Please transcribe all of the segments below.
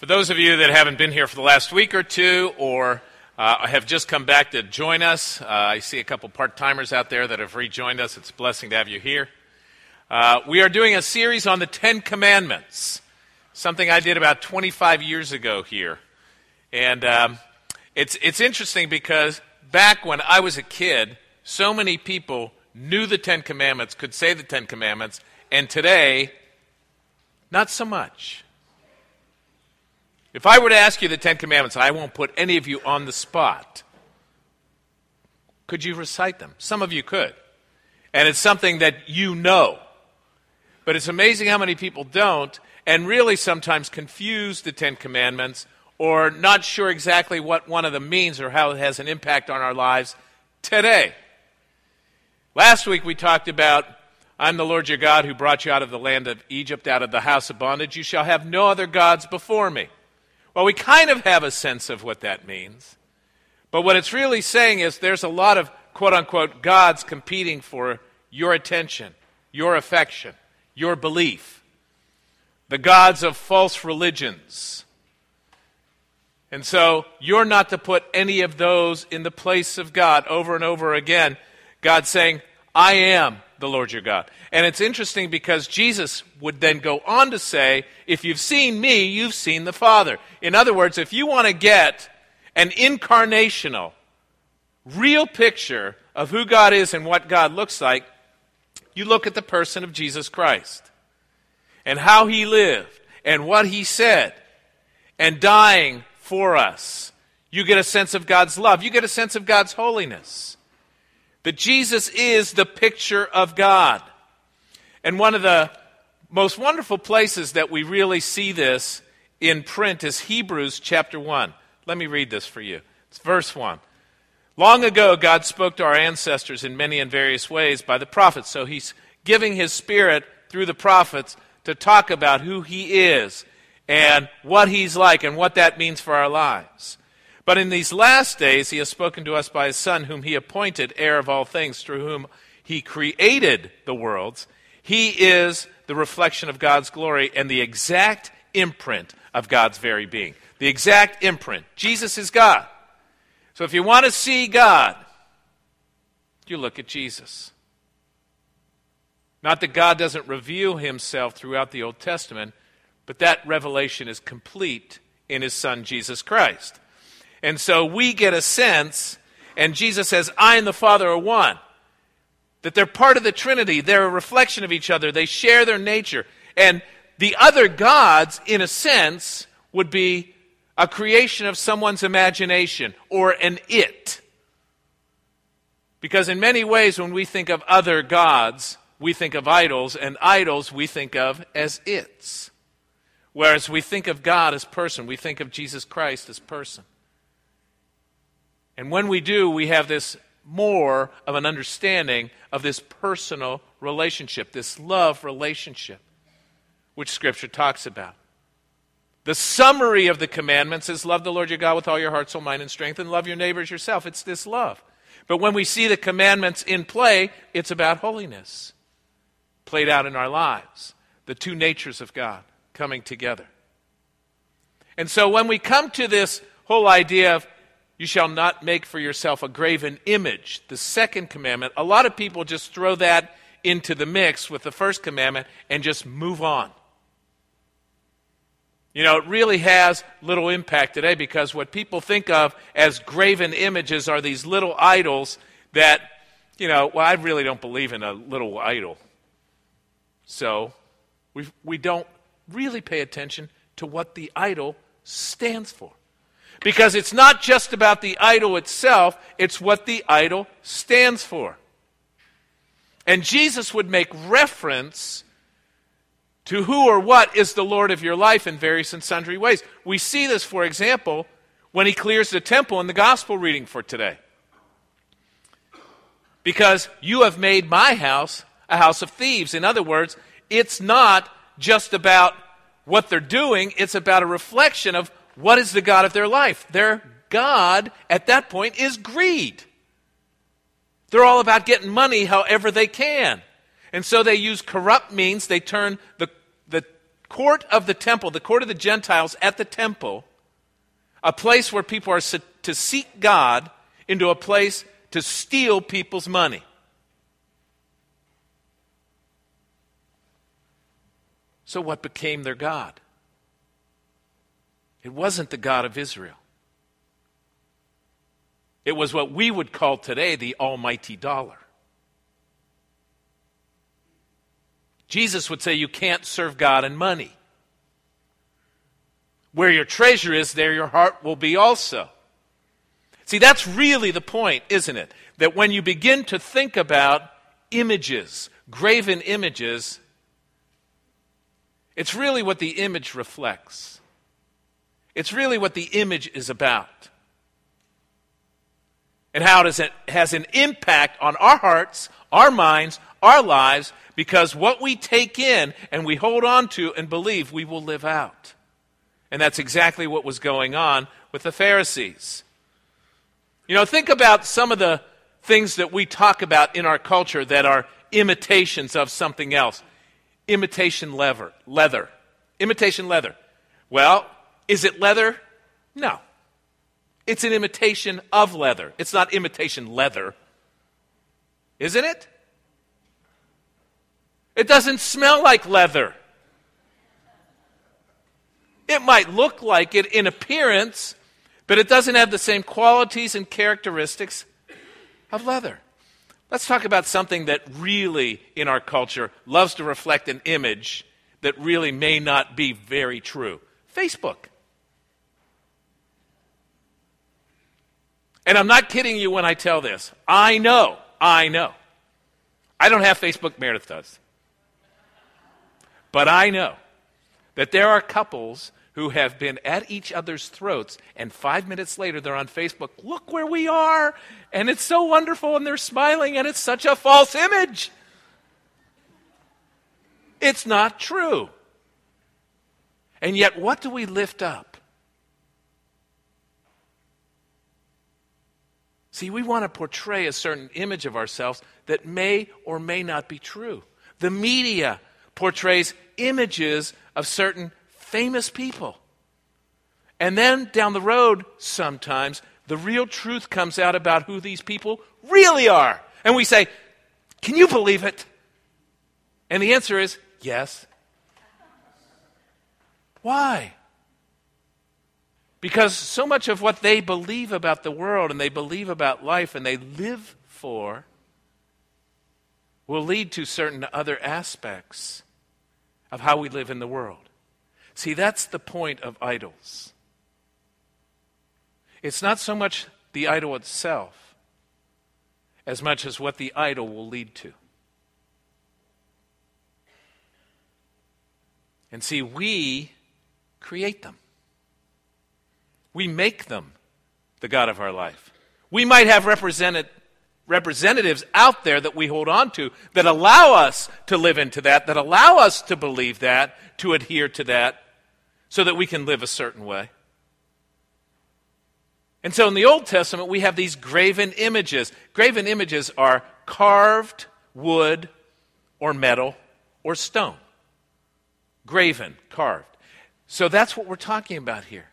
For those of you that haven't been here for the last week or two or uh, have just come back to join us, uh, I see a couple part timers out there that have rejoined us. It's a blessing to have you here. Uh, we are doing a series on the Ten Commandments, something I did about 25 years ago here. And um, it's, it's interesting because back when I was a kid, so many people knew the Ten Commandments, could say the Ten Commandments, and today, not so much. If I were to ask you the Ten Commandments, I won't put any of you on the spot. Could you recite them? Some of you could. And it's something that you know. But it's amazing how many people don't, and really sometimes confuse the Ten Commandments or not sure exactly what one of them means or how it has an impact on our lives today. Last week we talked about I'm the Lord your God who brought you out of the land of Egypt, out of the house of bondage. You shall have no other gods before me. Well, we kind of have a sense of what that means. But what it's really saying is there's a lot of quote unquote gods competing for your attention, your affection, your belief. The gods of false religions. And so you're not to put any of those in the place of God over and over again. God saying, I am the Lord your God. And it's interesting because Jesus would then go on to say, If you've seen me, you've seen the Father. In other words, if you want to get an incarnational, real picture of who God is and what God looks like, you look at the person of Jesus Christ and how he lived and what he said and dying for us. You get a sense of God's love. You get a sense of God's holiness. That Jesus is the picture of God. And one of the most wonderful places that we really see this in print is Hebrews chapter 1. Let me read this for you. It's verse 1. Long ago, God spoke to our ancestors in many and various ways by the prophets. So he's giving his spirit through the prophets to talk about who he is and what he's like and what that means for our lives. But in these last days, he has spoken to us by his Son, whom he appointed heir of all things, through whom he created the worlds. He is the reflection of God's glory and the exact imprint of God's very being. The exact imprint. Jesus is God. So if you want to see God, you look at Jesus. Not that God doesn't reveal himself throughout the Old Testament, but that revelation is complete in his Son, Jesus Christ. And so we get a sense, and Jesus says, I and the Father are one. That they're part of the Trinity, they're a reflection of each other, they share their nature. And the other gods, in a sense, would be a creation of someone's imagination or an it. Because in many ways, when we think of other gods, we think of idols, and idols we think of as its. Whereas we think of God as person, we think of Jesus Christ as person. And when we do, we have this more of an understanding of this personal relationship, this love relationship, which Scripture talks about. The summary of the commandments is love the Lord your God with all your heart, soul, mind, and strength, and love your neighbors yourself. It's this love. But when we see the commandments in play, it's about holiness played out in our lives, the two natures of God coming together. And so when we come to this whole idea of you shall not make for yourself a graven image. The second commandment, a lot of people just throw that into the mix with the first commandment and just move on. You know, it really has little impact today because what people think of as graven images are these little idols that, you know, well, I really don't believe in a little idol. So we, we don't really pay attention to what the idol stands for. Because it's not just about the idol itself, it's what the idol stands for. And Jesus would make reference to who or what is the Lord of your life in various and sundry ways. We see this, for example, when he clears the temple in the gospel reading for today. Because you have made my house a house of thieves. In other words, it's not just about what they're doing, it's about a reflection of what is the God of their life? Their God at that point is greed. They're all about getting money however they can. And so they use corrupt means. They turn the, the court of the temple, the court of the Gentiles at the temple, a place where people are to seek God, into a place to steal people's money. So, what became their God? It wasn't the God of Israel. It was what we would call today the almighty dollar. Jesus would say you can't serve God and money. Where your treasure is, there your heart will be also. See, that's really the point, isn't it? That when you begin to think about images, graven images, it's really what the image reflects. It's really what the image is about. And how does it has an impact on our hearts, our minds, our lives, because what we take in and we hold on to and believe we will live out. And that's exactly what was going on with the Pharisees. You know, think about some of the things that we talk about in our culture that are imitations of something else. Imitation leather. Leather. Imitation leather. Well, is it leather? No. It's an imitation of leather. It's not imitation leather. Isn't it? It doesn't smell like leather. It might look like it in appearance, but it doesn't have the same qualities and characteristics of leather. Let's talk about something that really, in our culture, loves to reflect an image that really may not be very true Facebook. And I'm not kidding you when I tell this. I know, I know. I don't have Facebook, Meredith does. But I know that there are couples who have been at each other's throats, and five minutes later they're on Facebook. Look where we are, and it's so wonderful, and they're smiling, and it's such a false image. It's not true. And yet, what do we lift up? See, we want to portray a certain image of ourselves that may or may not be true. The media portrays images of certain famous people. And then down the road, sometimes, the real truth comes out about who these people really are. And we say, Can you believe it? And the answer is yes. Why? Because so much of what they believe about the world and they believe about life and they live for will lead to certain other aspects of how we live in the world. See, that's the point of idols. It's not so much the idol itself as much as what the idol will lead to. And see, we create them. We make them the God of our life. We might have represented representatives out there that we hold on to that allow us to live into that, that allow us to believe that, to adhere to that, so that we can live a certain way. And so in the Old Testament, we have these graven images. Graven images are carved wood or metal or stone. Graven, carved. So that's what we're talking about here.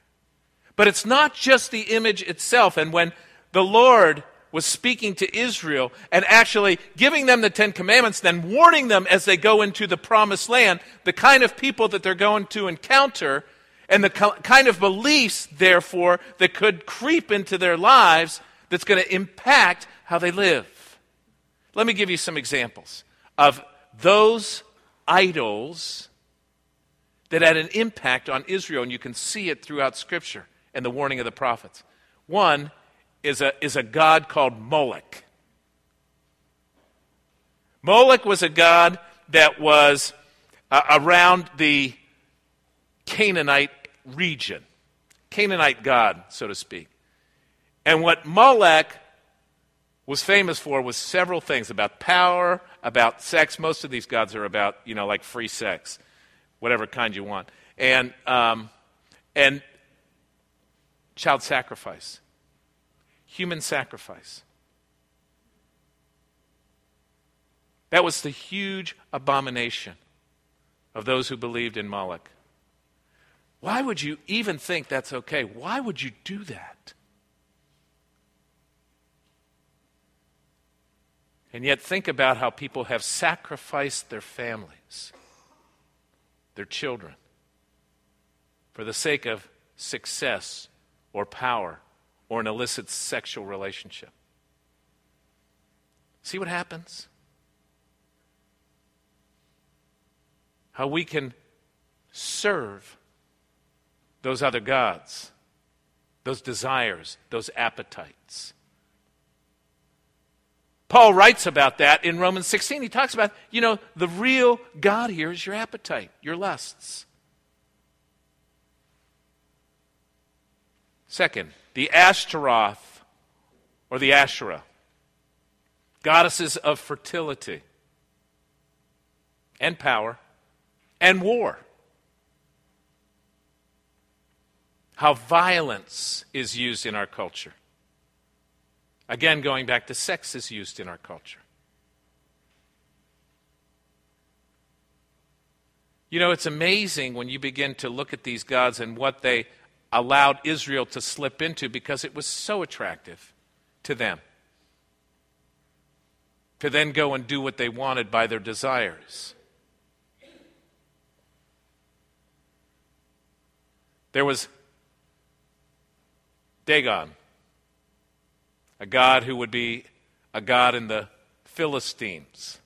But it's not just the image itself. And when the Lord was speaking to Israel and actually giving them the Ten Commandments, then warning them as they go into the promised land, the kind of people that they're going to encounter, and the kind of beliefs, therefore, that could creep into their lives that's going to impact how they live. Let me give you some examples of those idols that had an impact on Israel, and you can see it throughout Scripture and the warning of the prophets. One is a, is a god called Moloch. Moloch was a god that was uh, around the Canaanite region, Canaanite god, so to speak. And what Moloch was famous for was several things about power, about sex. Most of these gods are about, you know, like free sex, whatever kind you want, and, um, and child sacrifice human sacrifice. That was the huge abomination of those who believed in Moloch. Why would you even think that's okay? Why would you do that? And yet, think about how people have sacrificed their families, their children, for the sake of success or power or an illicit sexual relationship. See what happens? How we can serve those other gods, those desires, those appetites. Paul writes about that in Romans 16. He talks about, you know, the real God here is your appetite, your lusts. Second, the Ashtaroth or the Asherah, goddesses of fertility and power and war. How violence is used in our culture. Again, going back to sex is used in our culture. You know, it's amazing when you begin to look at these gods and what they allowed Israel to slip into because it was so attractive to them. To then go and do what they wanted by their desires. There was Dagon, a god who would be a god in the Philistines,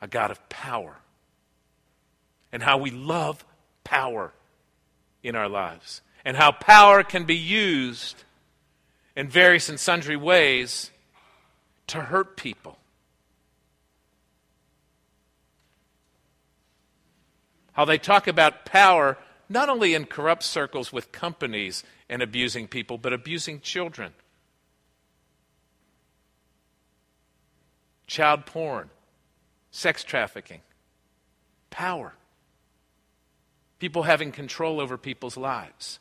a god of power, and how we love power in our lives, and how power can be used in various and sundry ways to hurt people. How they talk about power not only in corrupt circles with companies and abusing people, but abusing children. Child porn, sex trafficking, power. People having control over people's lives.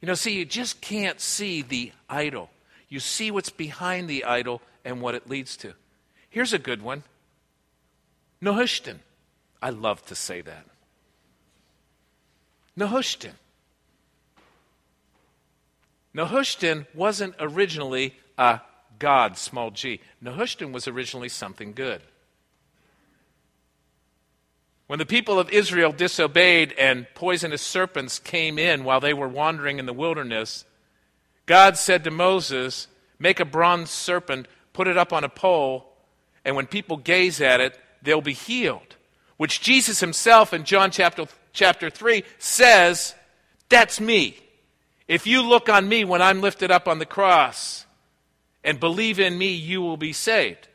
You know, see, you just can't see the idol. You see what's behind the idol and what it leads to. Here's a good one Nehushtan. I love to say that. Nehushtan. Nehushtan wasn't originally a god, small g. Nehushtan was originally something good. When the people of Israel disobeyed and poisonous serpents came in while they were wandering in the wilderness, God said to Moses, Make a bronze serpent, put it up on a pole, and when people gaze at it, they'll be healed which Jesus himself in John chapter, chapter 3 says, That's me. If you look on me when I'm lifted up on the cross and believe in me, you will be saved.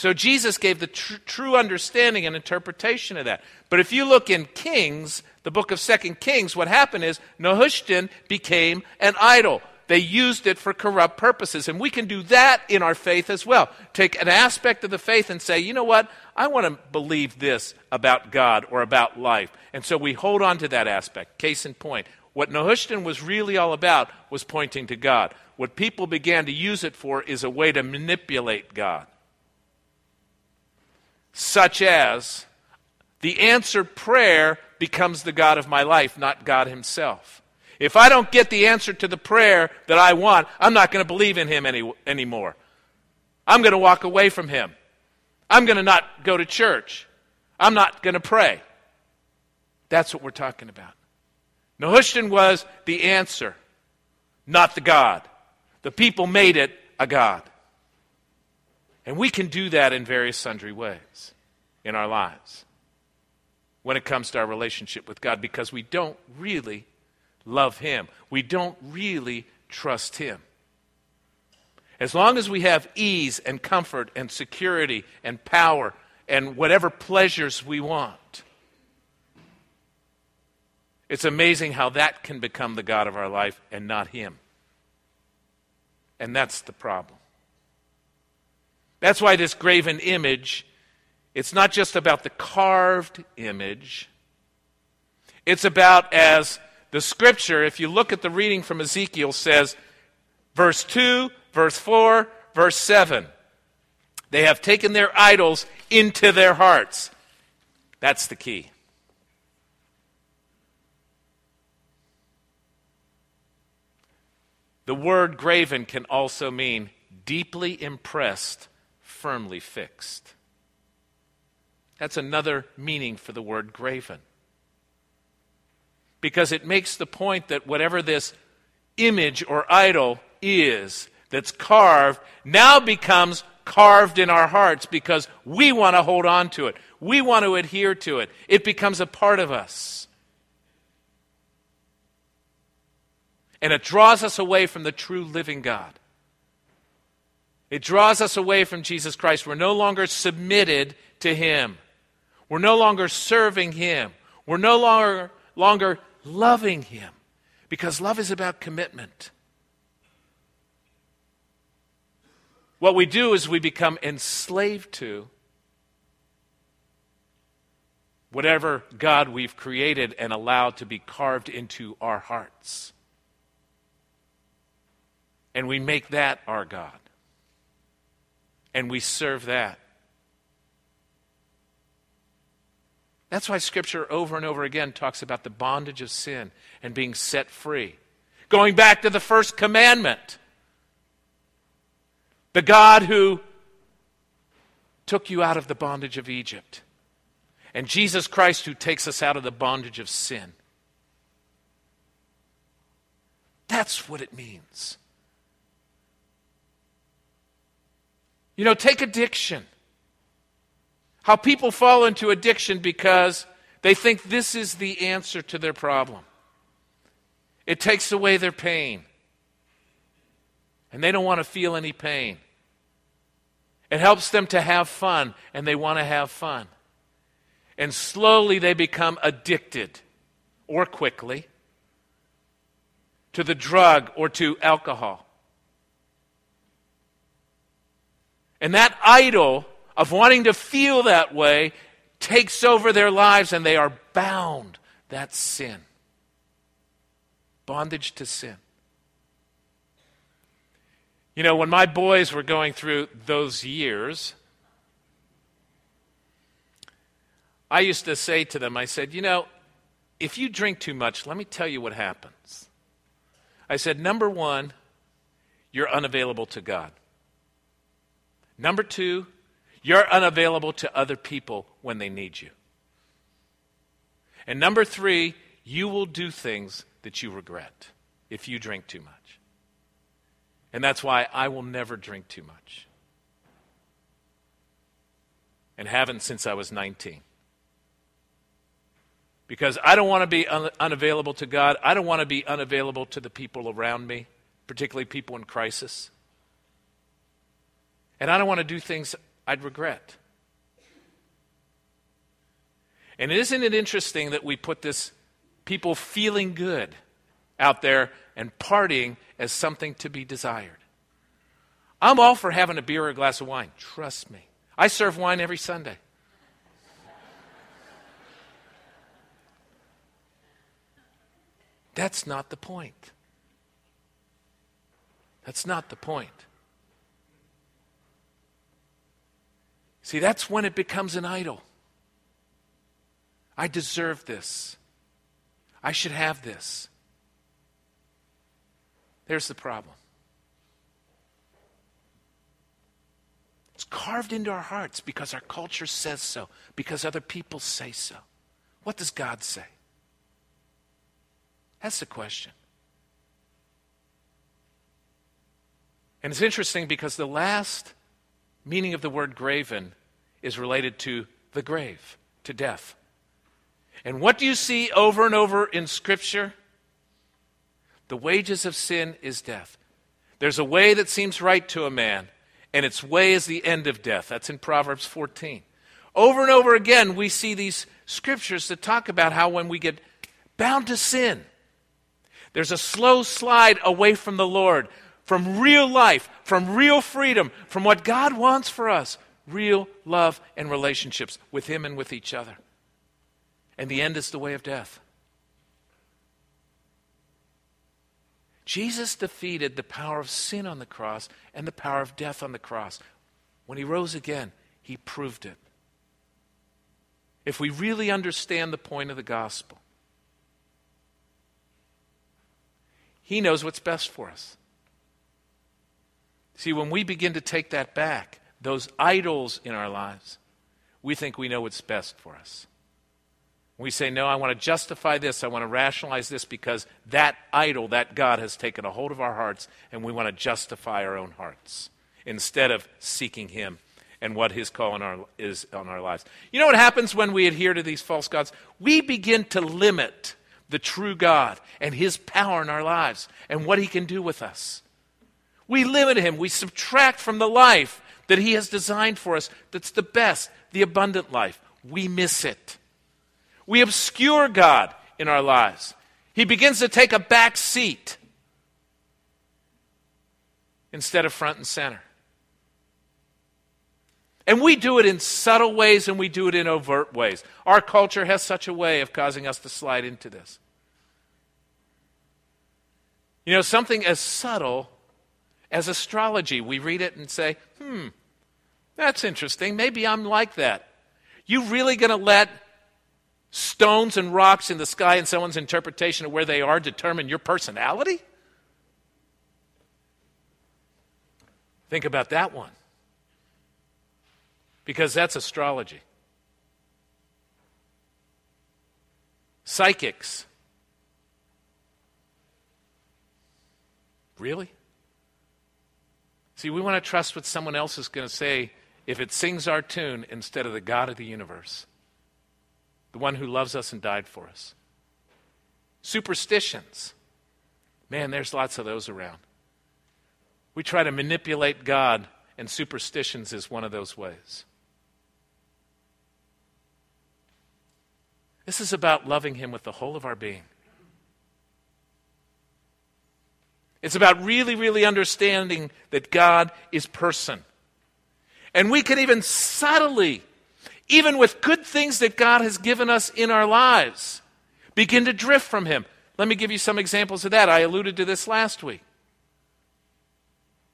So Jesus gave the tr- true understanding and interpretation of that. But if you look in Kings, the book of Second Kings, what happened is Nehushtan became an idol. They used it for corrupt purposes. And we can do that in our faith as well. Take an aspect of the faith and say, you know what? I want to believe this about God or about life. And so we hold on to that aspect. Case in point. What Nehushtan was really all about was pointing to God. What people began to use it for is a way to manipulate God. Such as the answered prayer becomes the God of my life, not God Himself. If I don't get the answer to the prayer that I want, I'm not going to believe in him any, anymore. I'm going to walk away from him. I'm going to not go to church. I'm not going to pray. That's what we're talking about. Nehushtan was the answer, not the God. The people made it a God. And we can do that in various sundry ways in our lives when it comes to our relationship with God because we don't really love Him. We don't really trust Him. As long as we have ease and comfort and security and power and whatever pleasures we want, it's amazing how that can become the God of our life and not Him. And that's the problem. That's why this graven image, it's not just about the carved image, it's about as the scripture, if you look at the reading from Ezekiel, says, verse 2, verse 4, verse 7. They have taken their idols into their hearts. That's the key. The word graven can also mean deeply impressed, firmly fixed. That's another meaning for the word graven. Because it makes the point that whatever this image or idol is that's carved now becomes carved in our hearts because we want to hold on to it. We want to adhere to it. It becomes a part of us. And it draws us away from the true living God. It draws us away from Jesus Christ. We're no longer submitted to Him. We're no longer serving Him. We're no longer, longer loving Him. Because love is about commitment. What we do is we become enslaved to whatever God we've created and allowed to be carved into our hearts and we make that our God. And we serve that. That's why Scripture over and over again talks about the bondage of sin and being set free. Going back to the first commandment the God who took you out of the bondage of Egypt, and Jesus Christ who takes us out of the bondage of sin. That's what it means. You know, take addiction. How people fall into addiction because they think this is the answer to their problem. It takes away their pain. And they don't want to feel any pain. It helps them to have fun, and they want to have fun. And slowly they become addicted, or quickly, to the drug or to alcohol. And that idol of wanting to feel that way takes over their lives and they are bound. That's sin. Bondage to sin. You know, when my boys were going through those years, I used to say to them, I said, you know, if you drink too much, let me tell you what happens. I said, number one, you're unavailable to God. Number two, you're unavailable to other people when they need you. And number three, you will do things that you regret if you drink too much. And that's why I will never drink too much. And haven't since I was 19. Because I don't want to be un- unavailable to God. I don't want to be unavailable to the people around me, particularly people in crisis. And I don't want to do things I'd regret. And isn't it interesting that we put this people feeling good out there and partying as something to be desired? I'm all for having a beer or a glass of wine. Trust me. I serve wine every Sunday. That's not the point. That's not the point. See, that's when it becomes an idol. I deserve this. I should have this. There's the problem. It's carved into our hearts because our culture says so, because other people say so. What does God say? That's the question. And it's interesting because the last meaning of the word graven is related to the grave, to death. And what do you see over and over in Scripture? The wages of sin is death. There's a way that seems right to a man, and its way is the end of death. That's in Proverbs 14. Over and over again, we see these scriptures that talk about how when we get bound to sin, there's a slow slide away from the Lord, from real life, from real freedom, from what God wants for us real love and relationships with Him and with each other. And the end is the way of death. Jesus defeated the power of sin on the cross and the power of death on the cross. when he rose again, he proved it. If we really understand the point of the gospel, he knows what's best for us. See, when we begin to take that back, those idols in our lives, we think we know what's best for us. We say, No, I want to justify this. I want to rationalize this because that idol, that God, has taken a hold of our hearts, and we want to justify our own hearts instead of seeking Him and what His call on our, is on our lives. You know what happens when we adhere to these false gods? We begin to limit the true God and His power in our lives and what He can do with us. We limit Him, we subtract from the life that He has designed for us that's the best, the abundant life. We miss it. We obscure God in our lives. He begins to take a back seat instead of front and center. And we do it in subtle ways and we do it in overt ways. Our culture has such a way of causing us to slide into this. You know, something as subtle as astrology, we read it and say, hmm, that's interesting. Maybe I'm like that. You really going to let stones and rocks in the sky and someone's interpretation of where they are determine your personality? Think about that one. Because that's astrology. Psychics. Really? See, we want to trust what someone else is going to say if it sings our tune instead of the God of the universe the one who loves us and died for us. Superstitions. Man, there's lots of those around. We try to manipulate God, and superstitions is one of those ways. This is about loving Him with the whole of our being. It's about really, really understanding that God is person. And we can even subtly even with good things that God has given us in our lives, begin to drift from Him. Let me give you some examples of that. I alluded to this last week.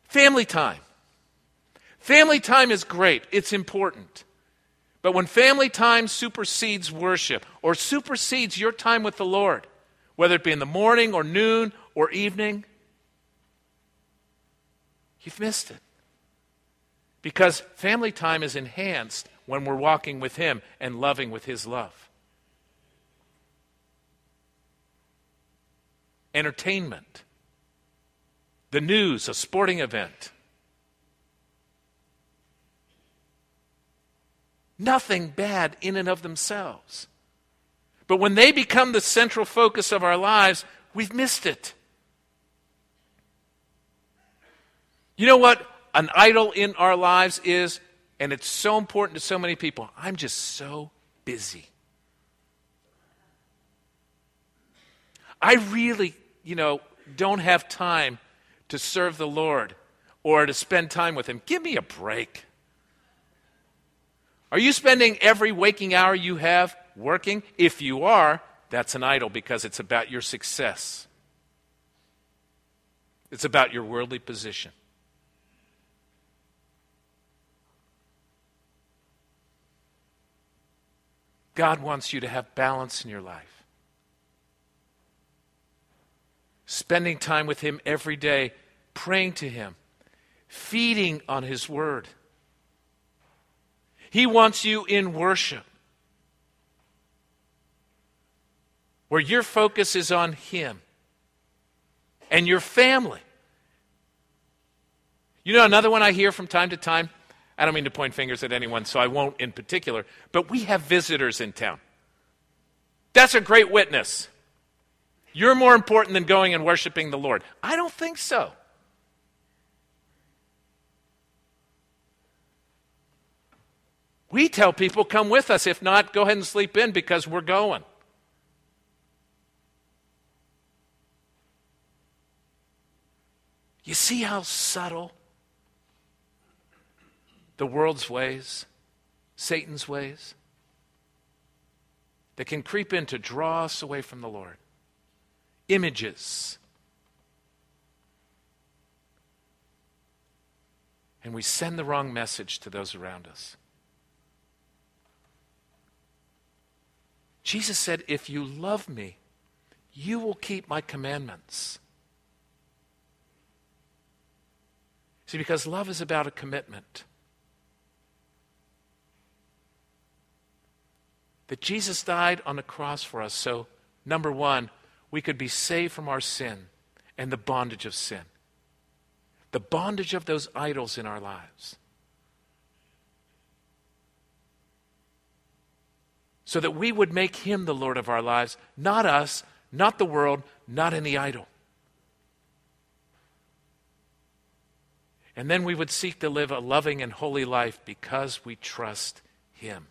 Family time. Family time is great, it's important. But when family time supersedes worship or supersedes your time with the Lord, whether it be in the morning or noon or evening, you've missed it. Because family time is enhanced when we're walking with Him and loving with His love. Entertainment, the news, a sporting event. Nothing bad in and of themselves. But when they become the central focus of our lives, we've missed it. You know what an idol in our lives is? And it's so important to so many people. I'm just so busy. I really, you know, don't have time to serve the Lord or to spend time with Him. Give me a break. Are you spending every waking hour you have working? If you are, that's an idol because it's about your success, it's about your worldly position. God wants you to have balance in your life. Spending time with Him every day, praying to Him, feeding on His Word. He wants you in worship, where your focus is on Him and your family. You know, another one I hear from time to time I don't mean to point fingers at anyone, so I won't in particular, but we have visitors in town. That's a great witness. You're more important than going and worshiping the Lord. I don't think so. We tell people, come with us. If not, go ahead and sleep in because we're going. You see how subtle the world's ways, Satan's ways, that can creep in to draw us away from the Lord. Images. And we send the wrong message to those around us. Jesus said, If you love me, you will keep my commandments. See, because love is about a commitment. That Jesus died on the cross for us so, number one, we could be saved from our sin and the bondage of sin, the bondage of those idols in our lives. So that we would make him the Lord of our lives, not us, not the world, not any idol. And then we would seek to live a loving and holy life because we trust him.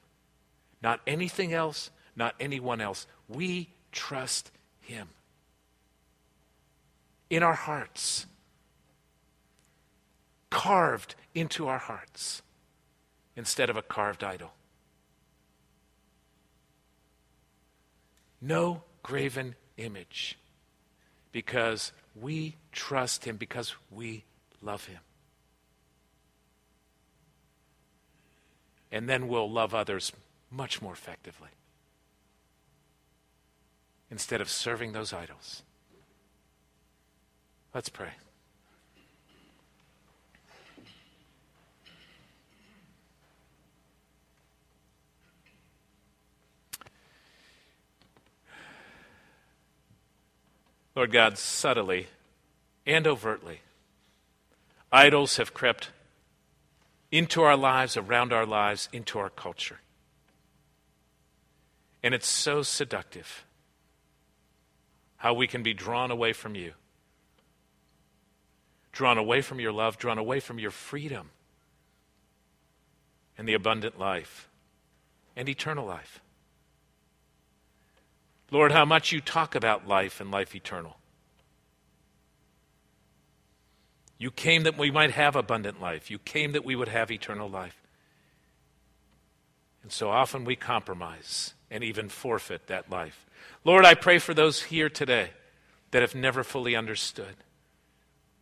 Not anything else, not anyone else. We trust him in our hearts, carved into our hearts instead of a carved idol. No graven image because we trust him, because we love him. And then we'll love others much more effectively instead of serving those idols. Let's pray. Lord God, subtly and overtly, idols have crept into our lives, around our lives, into our culture. And it's so seductive how we can be drawn away from you drawn away from your love, drawn away from your freedom and the abundant life and eternal life. Lord, how much you talk about life and life eternal. You came that we might have abundant life. You came that we would have eternal life. And so often we compromise and even forfeit that life. Lord, I pray for those here today that have never fully understood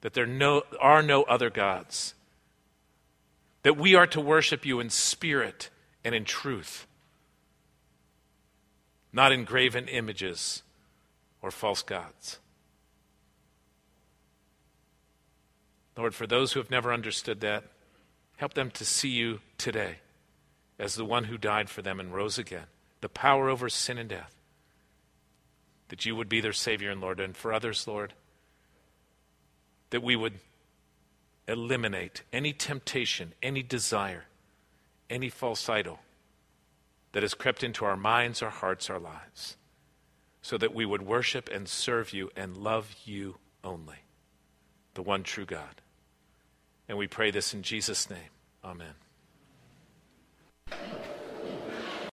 that there no, are no other gods, that we are to worship you in spirit and in truth, not in graven images or false gods. Lord, for those who have never understood that, help them to see you today as the one who died for them and rose again, the power over sin and death, that you would be their Savior and Lord. And for others, Lord, that we would eliminate any temptation, any desire, any false idol that has crept into our minds, our hearts, our lives, so that we would worship and serve you and love you only, the one true God. And we pray this in Jesus' name. Amen.